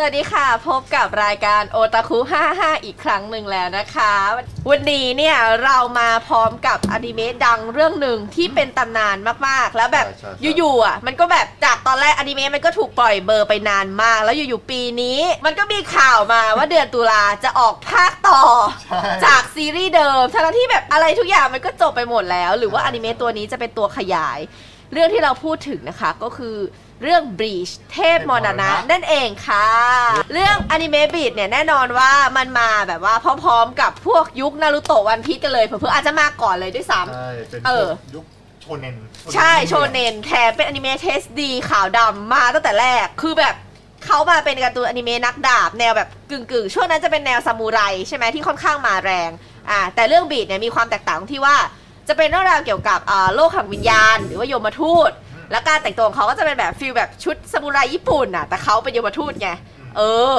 สวัสดีค่ะ พบกับรายการโอตาคุ 55 อีกครั้งหนึ่งแล้วนะคะ วันนี้เนี่ยเรามาพร้อมกับอนิเมะดังเรื่องหนึ่งที่เป็นตำนานมากๆ แล้วแบบใช่ใช่ใช่ อยู่ๆอะมันก็แบบจากตอนแรกอนิเมะมันก็ถูกปล่อยเบอร์ไปนานมาก แล้วอยู่ๆปีนี้ มันก็มีข่าวมาว่าเดือนตุลาจะออกภาคต่อ ใช่ จากซีรีส์เดิมทั้งที่แบบอะไรทุกอย่างมันก็จบไปหมดแล้ว หรือว่าอนิเมะตัวนี้จะเป็นตัวขยาย เรื่องที่เราพูดถึงนะคะก็คือ เรื่อง Bleach เทพมรณะนั่นเองค่ะ เรื่องอนิเมะ Bleach เนี่ยแน่นอนว่ามันมาแบบว่าพร้อมๆกับพวกยุคนารูโตะวันพีชกันเลยเผลอๆอาจจะมาก่อนเลยด้วยซ้ำ ใช่เป็นเออ ยุคโชเนนใช่โชเนนแถมเป็นอนิเมะ taste ดีขาวดำมาตั้งแต่แรกคือแบบเขามาเป็นการ์ตูนอนิเมะนักดาบ แนวแบบกึ่งๆ ช่วงนั้นจะเป็นแนวซามูไรใช่ไหมที่ค่อนข้างมาแรงอ่าแต่เรื่องบีดเนี่ยมีความแตกต่างตรงที่ว่า จะเป็นเรื่องราวเกี่ยวกับอ่าโลกแห่งวิญญาณ หรือว่ายมทูต และการแต่งตัวของเขาก็จะเป็นแบบ feel แบบชุดซามูไรญี่ปุ่นอะ แต่เขาเป็นยมทูตไง เออ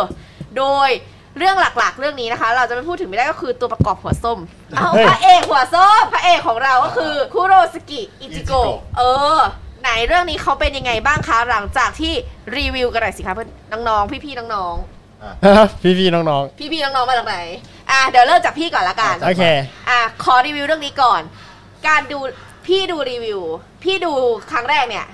โดยเรื่องหลักๆ เรื่องนี้นะคะ เราจะไม่พูดถึงไม่ได้ก็คือตัวประกอบหัวส้ม เอาเฮ้ยพระเอกหัวส้ม พระเอกของเราก็คือคุโรซากิ อิจิโกะ เออ ไหนเรื่องนี้เขาเป็นยังไงบ้างคะ หลังจากที่รีวิวกันหน่อยสิคะเพื่อนน้องๆ พี่ๆ น้องพี่พี่ๆน้องๆ พี่ๆน้องๆ มาจากไหน อะเดี๋ยวเริ่มจากพี่ก่อนละกันๆโอเค อะขอรีวิวเรื่องนี้ก่อน การดูพี่ดูรีวิว พี่ดูครั้งแรกเนี่ย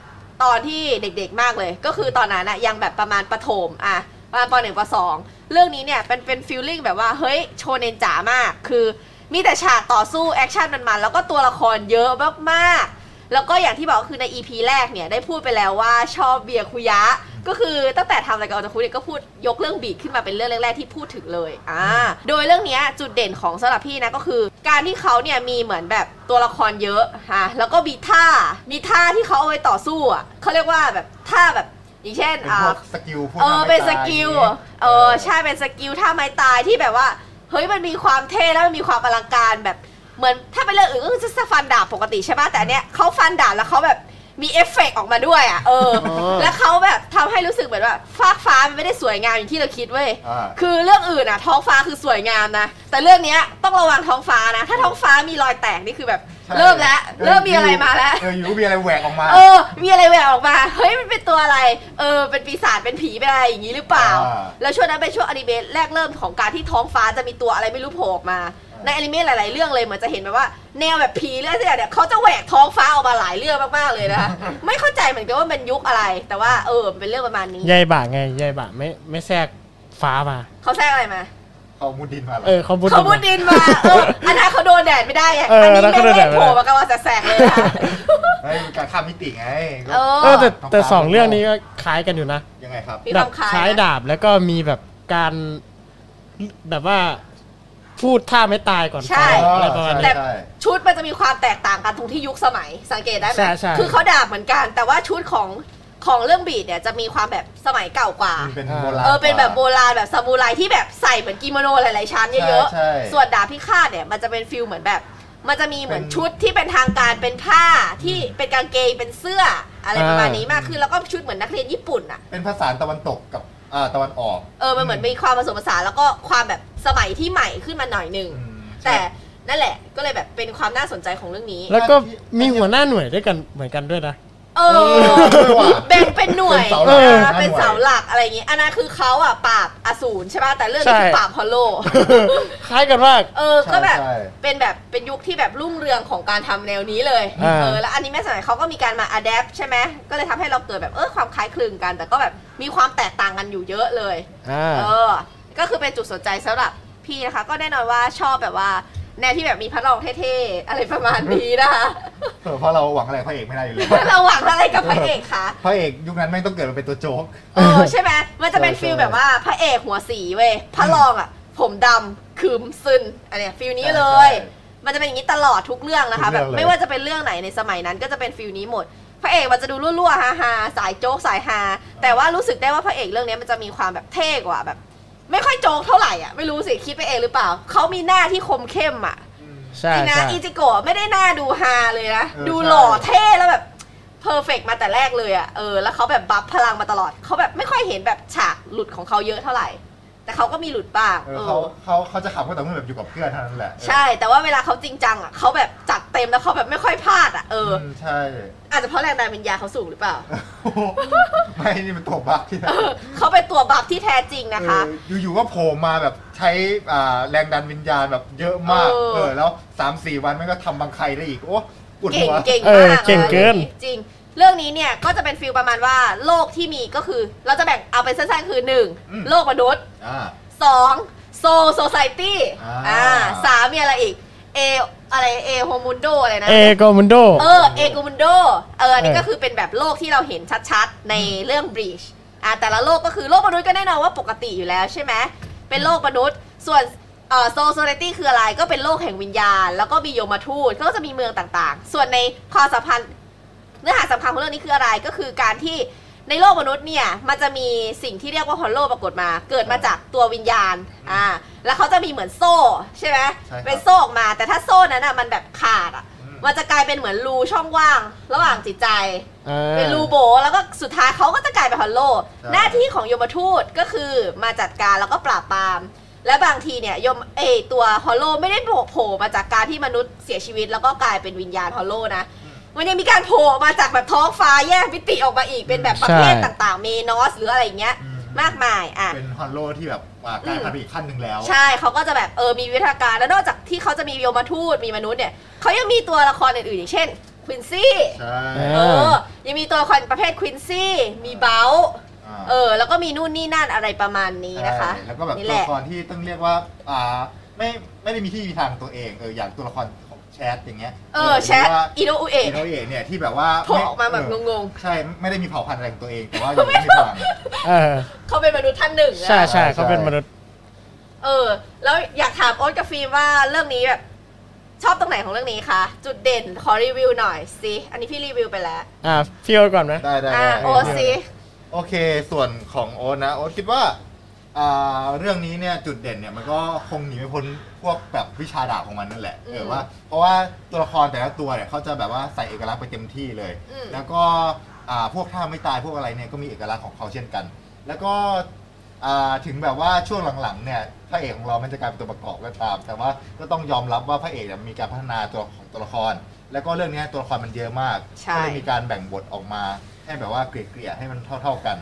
ตอนที่เด็กๆมากเลย ก็คือตอนนั้นอะยังแบบประมาณประถมอะประมาณปหนึ่งปสองเรื่องนี้เนี่ยเป็นเป็น feeling แบบว่าเฮ้ยโชเนนจ๋ามาก คือมีแต่ฉากต่อสู้ action มันๆแล้วก็ตัวละครเยอะมากๆ แล้วก็อย่างที่บอกคือใน EP แรกเนี่ยได้พูดไปแล้วว่าชอบเบียร์คุยะ ก็คือตั้งแต่ทำรายการโอตาคุเนี่ยก็พูดยกเรื่องบีดขึ้นมาเป็นเรื่องแรกๆที่พูดถึงเลยอ่าโดยเรื่องเนี้ยจุดเด่นของสำหรับพี่นะก็คือ การที่เขาเนี่ยมีเหมือนแบบตัวละครเยอะฮะแล้วก็มีท่ามีท่าที่เขาเอาไว้ต่อสู้อะเขาเรียกว่าแบบท่าแบบอย่างเช่นเป็นอ่าพวก skill พวกเออทำให้เป็น skill อย่างงี้เออใช่เป็น skill ท่าไม้ตายที่แบบว่าเฮ้ยมันมีความเท่แล้วมันมีความอลังการแบบ เหมือนถ้าเป็นเรื่องอื่นก็คือจะฟันดาบปกติใช่ป่ะแต่อันเนี้ยเขาฟันดาบแล้วเขาแบบมีเอฟเฟกต์ออกมาด้วยอะเอออ๋อแล้วเขาแบบทำให้รู้สึกเหมือนว่าฟากฟ้ามันไม่ได้สวยงามอย่างที่เราคิดเว้ยอ่าคือเรื่องอื่นอะ ท้องฟ้าคือสวยงามนะ แต่เรื่องเนี้ยต้องระวังท้องฟ้านะ ถ้าท้องฟ้ามีรอยแตกนี่คือแบบใช่เริ่มแล้วเริ่มมีอะไรมาแล้วเอออยู่มีอะไรแหวกออกมา เออ มีอะไรแหวกออกมาเฮ้ยมันเป็นตัวอะไร เออ เป็นปีศาจเป็นผีเป็นอะไรอย่างนี้หรือเปล่าอ่าแล้วช่วงนั้นเป็นช่วงอนิเมะแรกเริ่มของการที่ท้องฟ้าจะมีตัวอะไรไม่รู้โผล่ออกมา ในอนิเมะหลาย ๆ เรื่องเลยเหมือนจะเห็นแบบว่าแนวแบบผีเรื่องที่เนี่ยเขาจะแหวกท้องฟ้าออกมาหลายเรื่องมาก ๆ เลยนะคะไม่เข้าใจเหมือนกันว่าเป็นยุคอะไร แต่ว่าเออมันเป็นเรื่องประมาณนี้ยายบะไงยายบะไม่ไม่แทรกฟ้ามาเขาแทรกอะไรมาเขามุดดินมาหรอเออเขาพูดเขามุดดินมาเอออันนั้นเขาโดนแดดไม่ได้ไงเอออันนี้แล้วไม่เขาโดนแดดไม่ได้ได้โผล่มากลางวันแสกๆเลยนะคะเฮ้ยการข้ามมิติไงก็เออเออแต่แต่สองเรื่องนี้ก็คล้ายกันอยู่นะยังไงครับมีแบความคล้ายใช้นะดาบแล้วก็มีแบบการแบบว่า พูดท่าไม้ตายก่อนใช่ฟ้าอะไรประมาณแต่นี้ใช่ ชุดมันจะมีความแตกต่างกันตรงที่ยุคสมัยสังเกตได้ไหมใช่ใช่ คือเขาดาบเหมือนกัน แต่ว่าชุดของของเรื่องบีดเนี่ยจะมีความแบบสมัยเก่ากว่า มันเป็นโบราณเออเป็นแบบโบราณแบบซามูไรที่แบบใส่เหมือนกิโมโนหลายๆชั้นเยอะใช่ใช่ ๆ ส่วนดาบพิฆาตเนี่ยมันจะเป็น feel เหมือนแบบ มันจะมีเหมือนเป็นชุดที่เป็นทางการเป็นผ้าที่เป็นกางเกงเป็นเสื้ออะไรประมาณนี้มากขึ้นแล้วก็ชุดเหมือนนักเรียนญี่ปุ่นอะเป็นภาษาตะวันตกกับอ่าตะวันออก เออมันเหมือนมีความผสมผสานแล้วก็ความแบบ สมัยที่ใหม่ขึ้นมาหน่อยหนึงอืมแต่นั่นแหละก็เลยแบบเป็นความน่าสนใจของเรื่องนี้ แล้วก็มีหัวหน้าหน่วยด้วยกันเหมือนกันด้วยนะเอเอออด้วยว่ะแบ่งเป็นหน่วยเป็นเสาหลักอ่านะเป็นหน่วยเสาหลักอะไรอย่างงี้อันนั้นคือเขาอะปราบอสูรใช่ป่ะแต่เรื่องนี้ใช่คือปราบฮอลโลคล้ายกันมากเออก็แบบใช่เป็นแบบเป็นยุคที่แบบรุ่งเรืองของการทำแนวนี้เลยอ่าเออแล้วอันนี้แม่สมัยเขาก็มีการมาอัดแอปใช่ไหมก็เลยทำให้เราเกิดแบบเออความคล้ายคลึงกัน แต่ก็แบบมีความแตกต่างกันอยู่เยอะเลยอ่าเออ ก็คือเป็นจุดสนใจสำหรับพี่นะคะ ก็แน่นอนว่าชอบแบบว่า แนวที่แบบมีพระรองเท่ๆ อะไรประมาณนี้นะคะ เออเพราะเราหวังอะไรพระเอกไม่ได้อยู่เลยเราหวังอะไรกับพระเอกคะพระเอกยุคนั้นแม่งต้องเกิดมาเป็นตัวโจ๊ก เออใช่ไหมมันจะเป็นใช่ feel ใช่แบบว่าพระเอกหัวสีเว้ยพระรองอะ ผมดำขรึมซึนอันเนี้ย feel นี้เลยมันจะเป็นอย่างนี้ตลอดทุกเรื่องนะคะแบบทุกเรื่บองเลย ไม่ว่าจะเป็นเรื่องไหนในสมัยนั้นก็จะเป็น feel นี้หมด พระเอกมันจะดูรั่วๆฮาฮาๆสายโจ๊กสายฮาแต่ว่ารู้สึกได้ว่าพระเอกเรื่องนี้มันจะมีความแบบเท่กว่าแบบ ไม่ค่อยโจ๊กเท่าไหร่อะไม่รู้สิคิดไปเองหรือเปล่า เขามีหน้าที่คมเข้มอะใช่จริงนะใช่ อิจิโกะไม่ได้หน้าดูฮาเลยนะ เออดูใช่หล่อเท่แล้วแบบperfect มาแต่แรกเลยอะ่ะเออแล้วเขาแบบ buff พลังมาตลอด เขาแบบไม่ค่อยเห็นแบบฉากหลุดของเขาเยอะเท่าไหร่ แต่เขาก็มีหลุดบ้างเออเอเขาอเขาเขาจะขับก็แต่อเมื่อแบบอยู่กับเพื่อนเท่านั้นแหละใช่ แต่ว่าเวลาเขาจริงจังอะ่ะเขาแบบจัดเต็มแล้วเขาแบบไม่ค่อยพลาดอะเอออมใช่ อาจจะเพราะแรงดันวิญญาณเขาสูงหรือเปล่า ไม่นี่มันตัว bug ที่แบบเออเขาเป็นตัว bug ที่แท้จริงนะคะ เอออยู่ๆก็โผล่มาแบบใช้อ่าแรงดันวิญญาณแบบเยอะมากเออ เออแล้วสามสี่วันมันก็ทำบางใครได้อีกโอ้ปวดเก่งหัว เก่งเอมาอกเก่งเกิน จริง เรื่องนี้เนี่ยก็จะเป็นฟิลประมาณว่าโลกที่มีก็คือ เราจะแบ่งเอาเป็นสั้นๆคือหนึ่งอืมโลกมนุษย์ อ่าสองโซโซไซตี้อ่า อ่าสามมีอะไรอีกเออะไรเอโฮมุนโดอะไรนะ เอโกมุนโด เออเอโกมุนโดเอออันนี้เออ ก็คือเป็นแบบโลกที่เราเห็นชัดๆ ในเรื่องบ e ชอ่าแต่ละโลกก็คือโลกมนุษย์ก็แน่นอนว่าปกติอยู่แล้วใช่ไหมเป็นโลกมนุษย์ ส่วนเอ่อโซโซไ i ตี้คืออะไรก็เป็นโลกแห่งวิญญาณ แล้วก็มียมทูตก็จะมีเมืองต่างๆ ส่วนในความสัมพันธ์ เนื้อหาสำคัญของเรื่องนี้คืออะไรก็คือการที่ในโลกมนุษย์เนี่ยมันจะมีสิ่งที่เรียกว่า Hollow ปรากฏมา เกิดมาจากตัววิญญาณอ่าแล้วเขาจะมีเหมือนโซ่ใช่ไหมใช่ครับ เป็นโซ่ออกมา แต่ถ้าโซ่นั้นอะมันแบบขาดอะอืมมันจะกลายเป็นเหมือนรูช่องว่าง ระหว่างจิตใจ อ่า เป็นรูโบ แล้วก็สุดท้ายเขาก็จะกลายเป็น Hollow ใช่ หน้าที่ของยมทูตก็คือมาจัดการแล้วก็ปราบปราม และบางทีเนี่ยยมเอ้ยตัว Hollow ไม่ได้โผล่มาจากการที่มนุษย์เสียชีวิต แล้วก็กลายเป็นวิญญาณ Hollow นะ มันยังมีการโผล่มาจากแบบท้องฟ้าแยกมิติออกมาอีกเป็นแบบประเภทใช่ต่างๆ เมนอสหรืออะไรอย่างเงี้ยอืมมากมายอะเป็น Hollow ที่แบบอ่ากลายพันธุ์ไปอีกขั้นหนึ่งแล้ว ใช่เขาก็จะแบบเออมีวิทยาการแล้วนอกจากที่เขาจะมียมทูตมีมนุษย์เนี่ยเขายังมีตัวละครอื่นๆอย่างเช่นควินซี่ใช่เอเออ ยังมีตัวละครประเภทควินซี่ มีเบลาเออ แล้วก็มีนู่นนี่นั่นอะไรประมาณนี้นะคะใช่แล้วก็แบบนี่ตัแหวละละครที่ต้องเรียกว่า อ่า ไม่ ไม่ได้มีที่มีทางตัวเอง เออ อย่างตัวละครของ แชทอย่างเงี้ยเออแชทหรืว่าอิโนอุเอะอิโนเอะเนี่ยที่แบบว่าโผล่ออกมาแบบเอองงใช่ไม่ได้มีเผ่าพันธุ์อะไรของตัวเองแต่ว่ายังไม่มีพลังเออๆเขาเป็นมนุษย์ท่านหนึ่งอะใช่ใช่ใช่เขาเป็นมนุษย์ เออ แล้วอยากถามโอ๊ตกับฟิล์มว่าเรื่องนี้แบบชอบตรงไหนของเรื่องนี้คะจุดเด่นขอรีวิวหน่อยสิอันนี้พี่รีวิวไปแล้วอ่าพี่โอ๊ตก่อนไหมได้ได้อะได้โอ๊ตสิโอเค ส่วนของโอ๊ตนะโอ๊ตคิดว่า อ่าเรื่องนี้เนี่ยจุดเด่นเนี่ยมันก็คงหนีไม่พ้นพวกแบบวิชาดาบของมันนั่นแหละเออว่าเพราะว่าตัวละครแต่ละตัวเนี่ยเขาจะแบบว่าใส่เอกลักษณ์ไปเต็มที่เลย อืม แล้วก็อ่าพวกท่าไม่ตายพวกอะไรเนี่ยก็มีเอกลักษณ์ของเขาเช่นกัน แล้วก็อ่าถึงแบบว่าช่วงหลังๆเนี่ยพระเอกของเรามันจะกลายเป็นตัวประกอบก็ตาม แต่ว่าก็ต้องยอมรับว่าพระเอกเนี่ยมีการพัฒนาตัวของตัวละคร แล้วก็เรื่องเนี้ยตัวละครมันเยอะมากใช่ ก็เลยมีการแบ่งบทออกมาให้แบบว่าเกลี่ยๆให้มันเท่า ๆกัน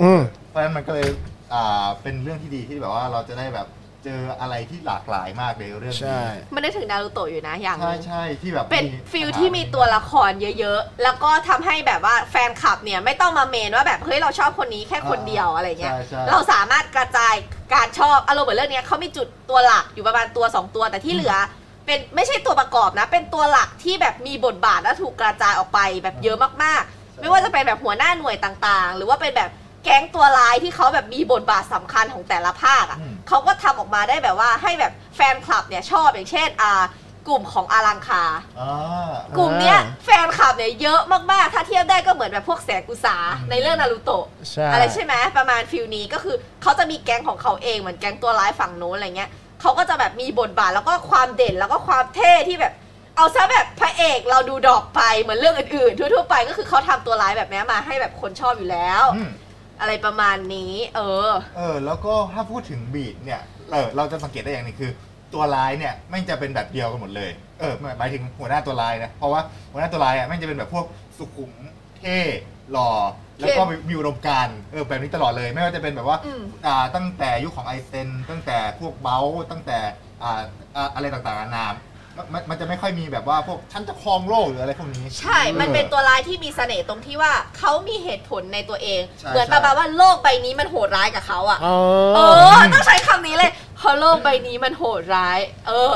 อืม เพราะฉะนั้นมันก็เลย อ่าเป็นเรื่องที่ดีที่แบบว่าเราจะได้แบบเจออะไรที่หลากหลายมากในเรื่องใช่นี้มันได้ถึงนารูโตะอยู่นะอย่างหใช่นึงใช่ที่แบบเป็นฟิลที่มีตัวละครเยอะๆ แล้วก็ทำให้แบบว่าแฟนคลับเนี่ยไม่ต้องมาเมนว่าแบบเฮ้ยเราชอบคนนี้แค่คนเดียวอะไรเงี้ย ใช่ใช่ เราสามารถกระจายการชอบอารมณ์เหมือนเรื่องเนี้ยเขามีจุดตัวหลักอยู่ประมาณตัว 2 ตัวแต่ที่เหลือ เป็นไม่ใช่ตัวประกอบนะ เป็นตัวหลักที่แบบมีบทบาทและถูกกระจายออกไปแบบเยอะมากๆ ไม่ว่าจะเป็นแบบหัวหน้าหน่วยต่างๆ หรือว่าเป็นแบบ แก๊งตัวร้ายที่เขาแบบมีบทบาทสำคัญของแต่ละภาคอะอืมเขาก็ทำออกมาได้แบบว่าให้แบบแฟนคลับเนี่ยชอบอย่างเช่นอ่ากลุ่มของอารังคาอ่ากลุ่มเนี้ยแฟนคลับเนี่ยเยอะมากๆ ถ้าเทียบได้ก็เหมือนแบบพวกแสงกุสาอืมในเรื่องนารูโตะใช่อะไรใช่ไหมประมาณฟิลนี้ก็คือเขาจะมีแก๊งของเขาเองเหมือนแก๊งตัวร้ายฝั่งโน้นอะไรเงี้ยเขาก็จะแบบมีบทบาทแล้วก็ความเด่นแล้วก็ความเท่ที่แบบ เอาซะแบบพระเอกเราดูดรอกไปเหมือนเรื่องอื่นๆ ทั่วๆไปก็คือเขาทำตัวร้ายแบบเนี้ยมาให้แบบคนชอบอยู่แล้ว อืมอะไรประมาณนี้ เออ เออแล้วก็ถ้าพูดถึงบีดเนี่ยเออเราจะสังเกตได้อย่างหนึงคือ ตัวร้ายเนี่ยไม่งจะเป็นแบบเดียวกันหมดเลยเออหมายถึงหัวหน้าตัวร้ายนะเพราะว่าหัวหน้าตัวร้ายอะแม่งจะเป็นแบบพวกสุขุมเท่หล่อแล้วก็มีอุดมการณ์เออแบบนี้ตลอดเลย ไม่ว่าจะเป็นแบบว่าอืม อ่าตั้งแต่ยุคของไอเซนตั้งแต่พวกเบลตั้งแต่อ่าอ่าอะไรต่างๆนานา มันมันมันจะไม่ค่อยมีแบบว่าพวกฉันจะครองโลกหรืออะไรพวกนี้ ใช่ มันเป็นตัวร้ายที่มีเสน่ห์ตรงที่ว่าเขามีเหตุผลในตัวเอง ใช่เหมือนใช่ ประมาณว่าโลกใบนี้มันโหดร้ายกับเขาอะอ๋อเออ ต้องใช้คำนี้เลยเพราะโลกใบนี้มันโหดร้าย เออ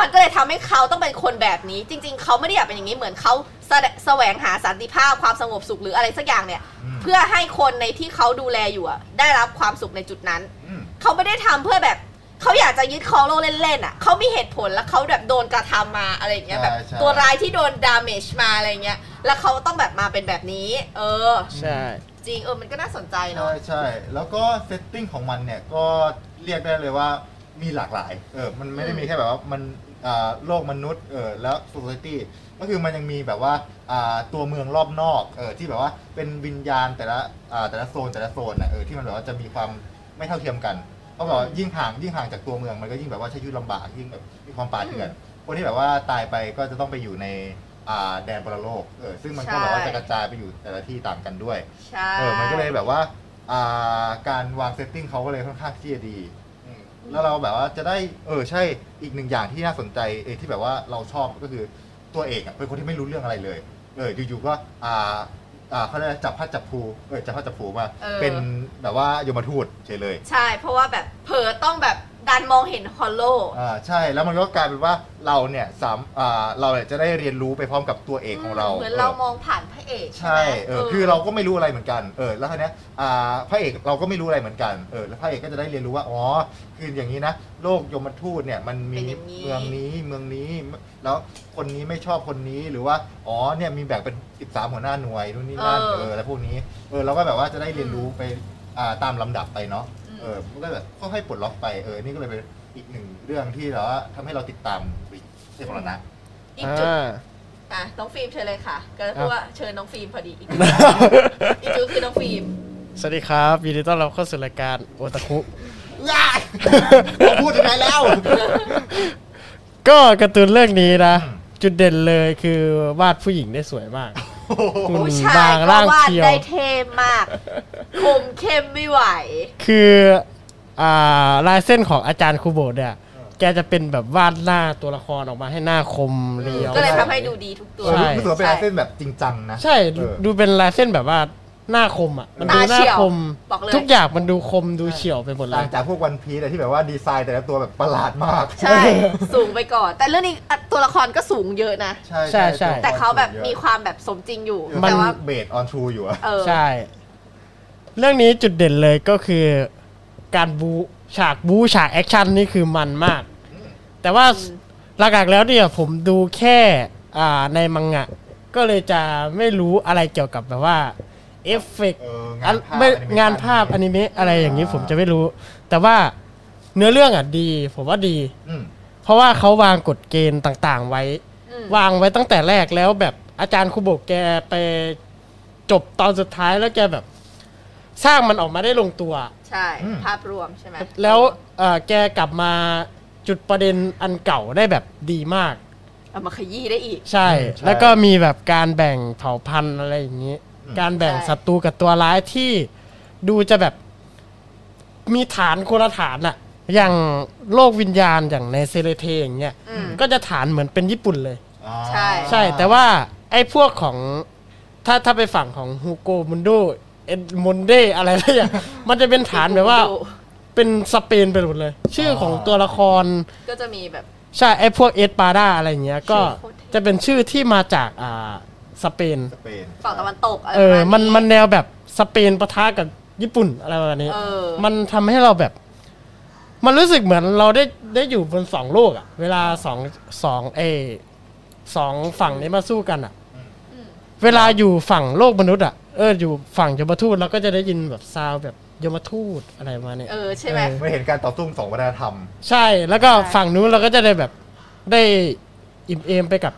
มันก็เลยทำให้เขาต้องเป็นคนแบบนี้ จริง ๆ เขาไม่ได้อยากเป็นอย่างนี้ เหมือนเขาแสดแสวงหาสันติภาพความสงบสุขหรืออะไรสักอย่างเนี่ย อืมเพื่อให้คนในที่เขาดูแลอยู่อะได้รับความสุขในจุดนั้นอืมเขาไม่ได้ทำเพื่อแบบ เขาอยากจะยึดครองโลกเล่นๆอะเขามีเหตุผลแล้วเขาแบบโดนกระทำมาอะไรอย่างเงี้ยใช่แบบใช่ ตัวร้ายที่โดน damage มาอะไรเงี้ย แล้วเขาต้องแบบมาเป็นแบบนี้ เออ ใช่ จริงเออมันก็น่าสนใจเนาะ ใช่ใช่แล้วก็ setting ของมันเนี่ยก็เรียกได้เลยว่ามีหลากหลายเออมันไม่ได้มีแค่แบบว่ามันอ่าโลกมนุษย์เออแล้ว society ก็คือมันยังมีแบบว่าอ่าตัวเมืองรอบนอกเออที่แบบว่าเป็นวิญญาณแต่ละอ่าแต่ละโซนแต่ละโซนนะเออที่มันแบบว่าจะมีความไม่เท่าเทียมกัน เพราะแบบว่ายิ่งห่างยิ่งห่างจากตัวเมืองมันก็ยิ่งแบบว่าใช้ชีวิตลำบากยิ่งแบบมีความป่าเถื่อนคนที่แบบว่าตายไปก็จะต้องไปอยู่ในอ่าแดนปรโลกเออซึ่งมันก็แบบว่าจะกระจายไปอยู่แต่ละที่ต่างกันด้วย ใช่เออมันก็เลยแบบว่าอ่าการวางเซตติ้งเขาก็เลยค่อนข้างที่จะดีอืมแล้วเราแบบว่าจะได้เออใช่อีกหนึ่งอย่างที่น่าสนใจเออที่แบบว่าเราชอบก็คือตัวเอกอะเป็นคนที่ไม่รู้เรื่องอะไรเลย เอออยู่ๆก็อ่า อ่าเขาเรียกอะไรจับพัดจับภูเออจับพัดจับภูมาเออ เป็นแบบว่ายมทูตเฉยเลย ใช่ เพราะว่าแบบเผลอต้องแบบ ดันมองเห็นฮอลโล อ่าใช่แล้วมันก็กลายเป็นว่าเราเนี่ยสามอ่าเราเนี่ยจะได้เรียนรู้ไปพร้อมกับตัวเอกของเราเหมือนเราเออมองผ่านพระเอกใช่ไหมเออคือเราก็ไม่รู้อะไรเหมือนกันเออแล้วทีเนี้ยอ่าพระเอกเราก็ไม่รู้อะไรเหมือนกันเออแล้วพระเอกก็จะได้เรียนรู้ว่าอ๋อคืออย่างนี้นะโลกยมทูตเนี่ยมันมีเมืองนี้เมืองนี้ แล้วคนนี้ไม่ชอบคนนี้หรือว่าอ๋อเนี่ยมีแบ่งเป็น 13 หัวหน้าหน่วยนู่นนี่นั่นเออแล้วพวกนี้เออเราก็แบบว่าจะได้เรียนรู้ไปอ่าตามลำดับไปเนาะ เออมันก็แบบค่อยๆปลดล็อกไปเออนี่ก็เลยเป็นอีกหนึ่งเรื่องที่เราว่าทำให้เราติดตามเรื่องของเรานะ อีกจุดอ่า อะน้องฟิล์มเชิญเลยค่ะ ก็ครัพูดบว่าเชิญน้องฟิล์มพอดีอีกจุดอีกจุดคือน้องฟิล์มสวัสดีครับยินดีต้อนรับเข้าสู่รายการโอตาคุง่ายผมพูดถึงไหนแล้ว ก็การ์ตูนเรื่องนี้นะอืมจุดเด่นเลยคือวาดผู้หญิงได้สวยมากหุ่น ผู้ชายบางก็ร่างวาดเชียวได้เท่มากคมเข้มไม่ไหว คืออ่าลายเส้นของอาจารย์คูโบะเนี่ยแกจะเป็นแบบวาดหน้าตัวละครออกมาให้หน้าคมเรียวก็เลยทำให้ดูดีทุกตัวใช่รู้สึกว่าเป็นลายเส้นแบบจริงจังนะ ใช่ดูเออดูเป็นลายเส้นแบบว่า หน้าคมอะ มันดูหน้าตาเฉี่ยวคม บอกเลย ทุกอย่างมันดูคมดูเฉี่ยวไปหมดเลยต่างจากพวกวันพีซที่แบบว่าดีไซน์แต่ละตัวแบบประหลาดมาก ใช่ สูงไปก่อน แต่เรื่องนี้อะตัวละครก็สูงเยอะนะใช่ใช่ใช่ แต่เขาแบบมีความแบบสมจริงอยู่ มัน แต่ว่า based on true อยู่อะเออ ใช่ เรื่องนี้จุดเด่นเลยก็คือ การบู๊ฉากบู๊ฉากแอคชั่นนี่คือมันมาก แต่ว่าอืม หลักๆแล้วเนี่ยผมดูแค่อ่าในมังงะ ก็เลยจะไม่รู้อะไรเกี่ยวกับแบบว่า เอฟเฟกต์เอออังานนภาพไม่แอนิเมชั่งานภาพอนิเมะอะไรอย่างนี้ผมจะไม่รู้ แต่ว่าเนื้อเรื่องอะดี ผมว่าดีอืมเพราะว่าเขาวางกฎเกณฑ์ต่าง ๆ ไว้อืมวางไว้ตั้งแต่แรกแล้วแบบอาจารย์คุโบะแกไปจบตอนสุดท้ายแล้วแกแบบ สร้างมันออกมาได้ลงตัว ใช่ ภาพรวมใช่ไหมแล้วเอ่อแกกลับมาจุดประเด็นอันเก่าได้แบบดีมาก เอามาขยี้ได้อีก ใช่ แล้วก็มีแบบการแบ่งเผ่าพันธุ์อะไรอย่างนี้ การแบ่งใช่ศัตรูกับตัวร้ายที่ดูจะแบบมีฐานคนละฐานอะอย่างโลกวิญญาณอย่างในเซเลเทอย่างเงี้ยอืมก็จะฐานเหมือนเป็นญี่ปุ่นเลยอ๋อใช่ใช่แต่ว่าไอ้พวกของถ้าถ้าไปฝั่งของฮูเอโกมุนโดเอ็ดมอนเดอะไรอะไรอย่างเงี้ยมันจะเป็นฐานแบบว่าดูเป็นสเปนไปหมดเลย ชื่อของตัวละครก็จะมีแบบ ใช่ไอ้พวกเอสปาดาอะไรอย่างเงี้ยก็ชื่อโคตรเท่จะเป็นชื่อที่มาจากอ่า สเปน สเปนฝั่งตะวันตกอะไรเออประมาณมันมันแนวแบบสเปนปะทะกับญี่ปุ่นอะไรประมาณนี้ เออ มันทำให้เราแบบ มันรู้สึกเหมือนเราได้ได้อยู่บนสองโลกอะเวลาสองสองเอสองฝั่งนี้มาสู้กันอะอืมเวลาอยู่ฝั่งโลกมนุษย์อะเอออยู่ฝั่งยมทูตเราก็จะได้ยินแบบซาวด์แบบยมทูตอะไรประมาณเนี้ย เออใช่ไหมเออไม่เห็นการต่อสู้ของสองวัฒนธรรม ใช่ แล้วก็ใช่ ฝั่งนู้นเราก็จะได้แบบได้อิ่มเอมไปกับ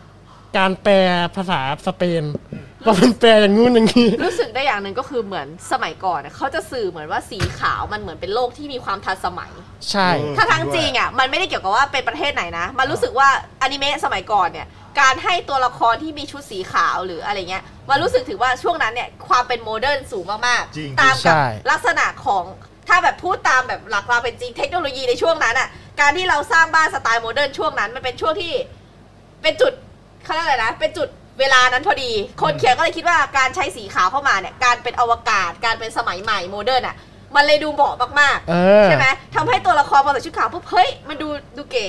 การแปลภาษาสเปนว่ามันแปลอย่างงู้นอย่างนี้ รู้สึกได้อย่างหนึ่งก็คือเหมือนสมัยก่อนอะเขาจะสื่อเหมือนว่าสีขาวมันเหมือนเป็นโลกที่มีความทันสมัย ใช่เออถ้าทั้งจริงอะมันไม่ได้เกี่ยวกับว่าเป็นประเทศไหนนะ มันรู้สึกว่าอนิเมะสมัยก่อนเนี่ยการให้ตัวละครที่มีชุดสีขาวหรืออะไรเงี้ยมันรู้สึกถึงว่าช่วงนั้นเนี่ยความเป็น modern สูงมากจริงๆตามกับใช่ลักษณะของถ้าแบบพูดตามแบบหลักความเป็นจริงเทคโนโลยีในช่วงนั้นอะการที่เราสร้างบ้านสไตล์ modern ช่วงนั้นมันเป็นช่วงที่เป็นจุด เขาเรียกอะไรนะ เป็นจุดเวลานั้นพอดี คนเขียนก็เลยคิดว่าการใช้สีขาวเข้ามาเนี่ย การเป็นอวกาศ การเป็นสมัยใหม่ modern อะ มันเลยดูเหมาะมากๆเออใช่ไหมทำให้ตัวละครพอใส่ชุดขาวปุ๊บ เฮ้ย มันดูดูเก๋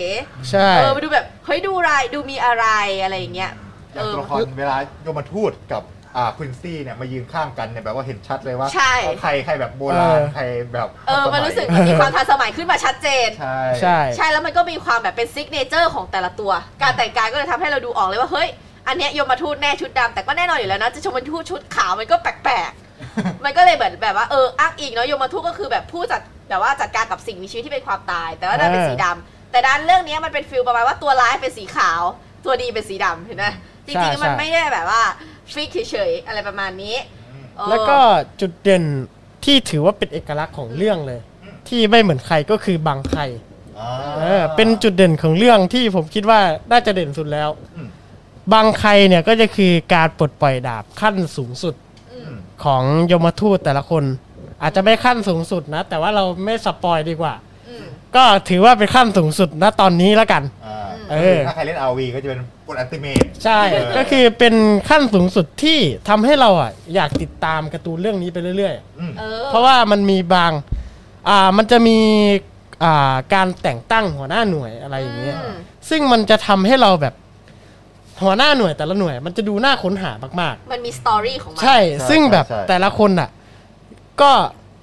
ใช่ เออ มันดูแบบ เฮ้ย ดูอะไร ดูมีอะไรอะไรอย่างเงี้ยเออย่างตัวละครเวลายมทูตกับ อ่าควินซี่เนี่ยมายืนข้างกันเนี่ยแบบว่าเห็นชัดเลยว่าใช่ ใครใครแบบโบราณใครแบบเออ มันรู้สึกมันมีความทันสมัยขึ้นมาชัดเจน ใช่ใช่ ใช่แล้วมันก็มีความแบบเป็น signature ของแต่ละตัว การแต่งกายก็เลยทำให้เราดูออกเลยว่า เฮ้ย อันเนี้ยยมทูตแน่ชุดดำแต่ก็แน่นอนอยู่แล้วนะ จะยมทูตชุดขาวมันก็แปลกๆ มันก็เลยเหมือนแบบว่าเอออ้างอิงเนาะยมทูตก็คือแบบผู้จัดแบบว่าจัดการกับสิ่งมีชีวิตที่เป็นความตาย แต่ว่านั่นเป็นเออสีดำแต่ด้านเรื่องเนี้ยมันเป็น feel ประมาณว่าตัวร้ายเป็นสีขาว ตัวดีเป็นสีดำเห็นไหมจริงๆมันไม่ได้แบบว่า fix เฉยๆอะไรประมาณนี้เออแล้วก็จุดเด่นที่ถือว่าเป็นเอกลักษณ์ของเรื่องเลย ที่ไม่เหมือนใครก็คือบังไคออ่าเออเป็นจุดเด่นของเรื่องที่ผมคิดว่าน่าจะเด่นสุดแล้ว อืมบางใครเนี่ยก็จะคือการปลดปล่อยดาบขั้นสูงสุดอืมของยมทูตแต่ละคน อาจจะไม่ขั้นสูงสุดนะ แต่ว่าเราไม่สปอยดีกว่า อืมก็ถือว่าเป็นขั้นสูงสุดณตอนนี้แล้วกัน อ่า เออ ถ้าใครเล่น RV ก็จะเป็นกดอัลติเมท ใช่ เออ ก็คือเป็นขั้นสูงสุดที่ทำให้เราอะอยากติดตามการ์ตูนเรื่องนี้ไปเรื่อย อืม เออ ๆ เพราะว่ามันมีบางอ่ามันจะมีอ่าการแต่งตั้งหัวหน้าหน่วยอะไรอย่างเงี้ยอืม ซึ่งมันจะทำให้เราแบบหัวหน้าหน่วยแต่ละหน่วย มันจะดูน่าค้นหามากมันมีสตอรี่ของมัๆใช่ ใช่ซึ่งแบบใช่ แต่ละคนอะ ก็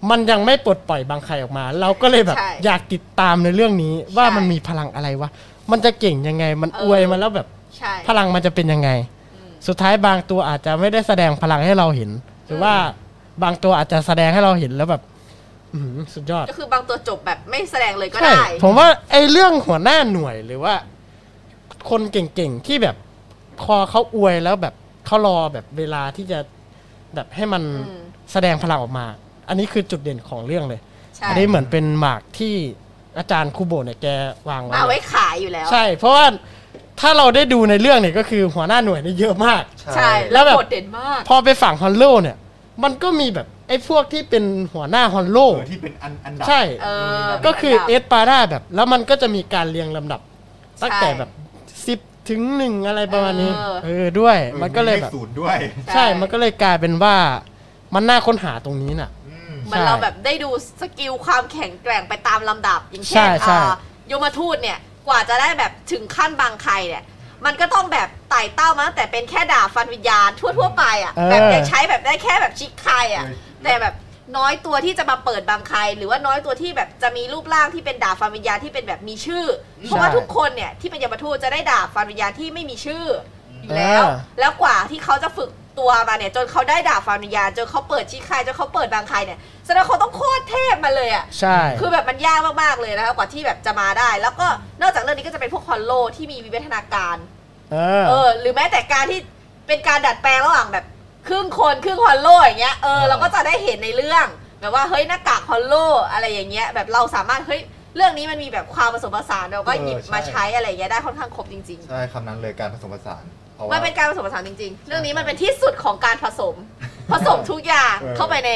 มันยังไม่ปลดปล่อยบางใครออกมา เราก็เลยแบบใช่อยากติดตามในเรื่องนี้ว่าใช่ มันมีพลังอะไรวะ มันจะเก่งยังไง มันเอออวยมาแล้วแบบใช่พลังมันจะเป็นยังไงอืมสุดท้ายบางตัวอาจจะไม่ได้แสดงพลังให้เราเห็น หรือว่าบางตัวอาจจะแสดงให้เราเห็นแล้วแบบอื้อหือสุดยอด ก็คือบางตัวจบแบบไม่แสดงเลยก็ใช่ได้ ผมว่าไอ้เรื่องหัวหน้าหน่วยหรือว่า คนเก่งๆที่แบบพอเขาอวยแล้วแบบเขารอแบบเวลาที่จะแบบให้มันอืมแสดงพลังออกมา อันนี้คือจุดเด่นของเรื่องเลยใช่อันนี้เหมือนเป็นหมากที่ อาจารย์คูโบะเนี่ยแกวางไว้มาไว้ขายอยู่แล้ว ใช่ เพราะว่าถ้าเราได้ดูในเรื่องเนี่ยก็คือหัวหน้าหน่วยเนี่ยเยอะมาก ใช่แล้วแบบโดดเด่นมาก พอไปฝั่งฮอลโลเนี่ย มันก็มีแบบไอ้พวกที่เป็นหัวหน้าฮอลโลเออที่เป็นอันอันดับ ใช่ เออก็คือเป็นอันดับเอสปาด้าแบบ แล้วมันก็จะมีการเรียงลำดับ ตั้งแต่ใช่แบบสิบถึงหนึ่งอะไรประมาณนี้ เออ เออด้วยเออมันก็เลยแบบ ศูนย์ด้วยใช่ใช่ มันก็เลยกลายเป็นว่ามันน่าค้นหาตรงนี้น่ะอืม เหมือนเราแบบได้ดู skill ความแข็งแกร่งไปตามลำดับ อย่างใช่เช่นใช่อ่ายมทูตเนี่ยกว่าจะได้แบบถึงขั้นบังไคเนี่ยมันก็ต้องแบบไต่เต้ามาตั้งแต่เป็นแค่ดาบฟันวิญญาณทั่วๆไปอะเออแบบยังใช้แบบได้แค่แบบชิคใครอะเออแต่แบบน้อยตัวที่จะมาเปิดบางใคร หรือว่าน้อยตัวที่แบบจะมีรูปร่างที่เป็นดาบฟันวิญญาณที่เป็นแบบมีชื่อ เพราะว่าทุกคนเนี่ยที่เป็นยมทูตจะได้ดาบฟันวิญญาณที่ไม่มีชื่ออยู่แล้วเออแล้วกว่าที่เขาจะฝึก ตัวมาเนี่ยจนเขาได้ดาบฟันวิญญาณจนเขาเปิดชิคใครจนเขาเปิดบางใครเนี่ยแสดงว่าเขาต้องโคตรเทพมาเลยอะใช่ คือแบบมันยากมากๆเลยนะคะกว่าที่แบบจะมาได้ แล้วก็นอกจากเรื่องนี้ก็จะเป็นพวกฮอลโลที่มีวิวัฒนาการ เออเออ หรือแม้แต่การที่เป็นการดัดแปลงระหว่างแบบครึ่งคนครึ่งฮอลโลอย่างเงี้ยเออเราก็จะได้เห็นในเรื่อง แบบว่าเฮ้ยหน้ากากฮอลโลอะไรอย่างเงี้ยแบบเราสามารถเฮ้ยเรื่องนี้มันมีแบบความผสมผสานเราก็หยิบเออใช่มาใช้อะไรอย่างเงี้ยได้ค่อนข้างครบจริงใช่คำนั้นเลยการผสมผสาน เพราะๆว่า มันเป็นการผสมผสานจริง ๆ เรื่องนี้มันเป็นที่สุดของการผสม ผสมทุกอย่างเออ เข้าไปใน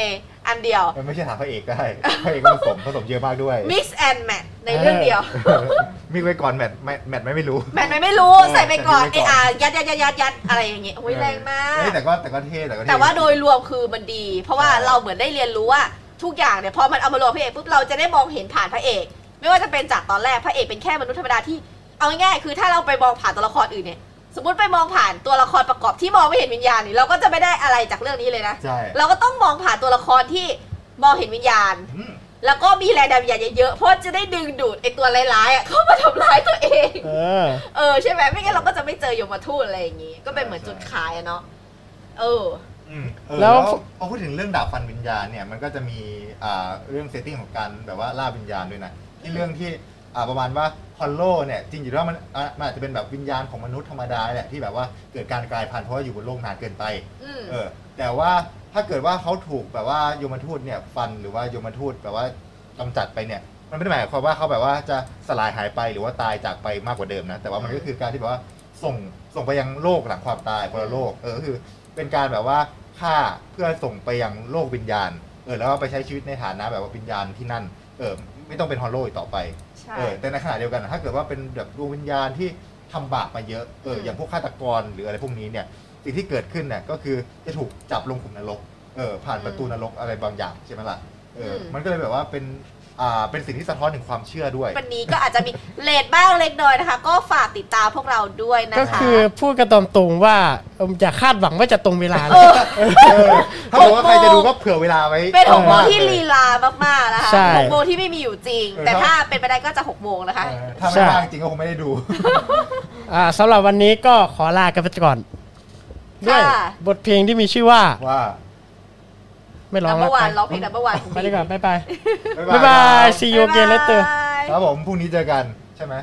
อันเดียว มันไม่ใช่ถามพระเอกได้ พระเอกก็ผสมผสมเยอะมากด้วย mix and match ในเรื่องเดียว mix ไว้ก่อน match match match ไม่ไม่รู้ แมทไหนไม่รู้เออใส่ไปก่อนใส่เอไปก่อน อายัดยัดยัดยัดยัดอะไรอย่างเงี้ยโอ้ยแรงมากเฮ้ยแต่ก็แต่ก็เท่แต่ก็เท่ แต่ว่าโดยรวมคือมันดี เพราะว่าใช่ เราเหมือนได้เรียนรู้ว่าทุกอย่างเนี่ยพอมันเอามารวมพระเอกปุ๊บเราจะได้มองเห็นผ่านพระเอก ไม่ว่าจะเป็นจากตอนแรกพระเอกเป็นแค่มนุษย์ธรรมดาที่เอาง่ายๆคือถ้าเราไปมองผ่านตัวละครอื่นเนี่ย สมมติไปมองผ่านตัวละครประกอบที่มองไม่เห็นวิญญาณนี่เราก็จะไม่ได้อะไรจากเรื่องนี้เลยนะ ใช่ เราก็ต้องมองผ่านตัวละครที่มองเห็นวิญญาณ อืมแล้วก็มีแรงดันวิญญาณเยอะๆ เพราะจะได้ดึงดูดไอตัวร้ายๆอะเข้ามาทำร้ายตัวเอง เออ เออใช่ไหมไม่งั้นเราก็จะไม่เจอยมทูตอะไรอย่างงี้ ก็เป็นเหมือนจุดขายอะเนาะเออ อืมเออแล้ว วพอพูดถึงเรื่องดาบฟันวิญญาณเนี่ยมันก็จะมีอ่าเรื่อง setting ของการแบบว่าล่าวิญญาณด้วยนะที่เรื่องที่ อ่าประมาณว่าฮอลโลเนี่ยจริงอยู่แล้วมันอะมันอาจจะเป็นแบบวิญญาณของมนุษย์ธรรมดาแหละที่แบบว่าเกิดการกลายพันธุ์เพราะว่าอยู่บนโลกนานเกินไป อืม เออแต่ว่าถ้าเกิดว่าเขาถูกแบบว่ายมทูตเนี่ยฟันหรือว่ายมทูตแบบว่ากำจัดไปเนี่ยมันไม่ได้หมายความว่าเขาแบบว่าจะสลายหายไปหรือว่าตายจากไปมากกว่าเดิมนะแต่ว่ามันก็คือการที่แบบว่าส่งส่งไปยังโลกหลังความตายคนละโลกเออก็คือเป็นการแบบว่าฆ่าเพื่อส่งไปยังโลกวิญญาณเออแล้วก็ไปใช้ชีวิตในฐานะแบบว่าวิญญาณที่นั่นเออไม่ต้องเป็นฮอลโลอีกต่อไป ใช่ เออแต่ในขณะเดียวกันถ้าเกิดว่าเป็นแบบดวงวิญญาณที่ทำบาปมาเยอะเอออืมอย่างพวกฆาตกรหรืออะไรพวกนี้เนี่ยสิ่งที่เกิดขึ้นเนี่ยก็คือจะถูกจับลงขุมนรกเออผ่านประตูนรกอะไรบางอย่างใช่ไหมล่ะเอออม มันก็เลยแบบว่าเป็น อ่าเป็นสิ่งที่สะท้อนถึงความเชื่อด้วย วันนี้ก็อาจจะมีเลทบ้างเล็กน้อยนะคะ ก็ฝากติดตามพวกเราด้วยนะก็คะคือพูดกันตรงๆว่าเอิ่มอย่าคาดหวังว่าจะตรงเวลาเลเอยอเออถ้าบอกว่าใครจะดูก็เผื่อเวลาไว้เป็นหกโมงมากๆที่เลยลีลามากๆนะคะใช่ หกโมงที่ไม่มีอยู่จริงเออแต่ถ้าเป็นไปได้ก็จะหกโมงนะคะ เออถ้าไม่ว่างจริงก็คงไม่ได้ดู อ่าสำหรับวันนี้ก็ขอลากันไปก่อน ด้วยค่ะ บทเพลงที่มีชื่อว่า ว่า ไม่ร้องนัมเบแล้อวร์วันไปร้องเพลงนัมเบอร์วันของไปดีกว่าบ๊ายบายบ๊ายบ๊ายบายครับ see you again later บ๊ายบายครับผมพรุ่งนี้เจอกันใช่ไหม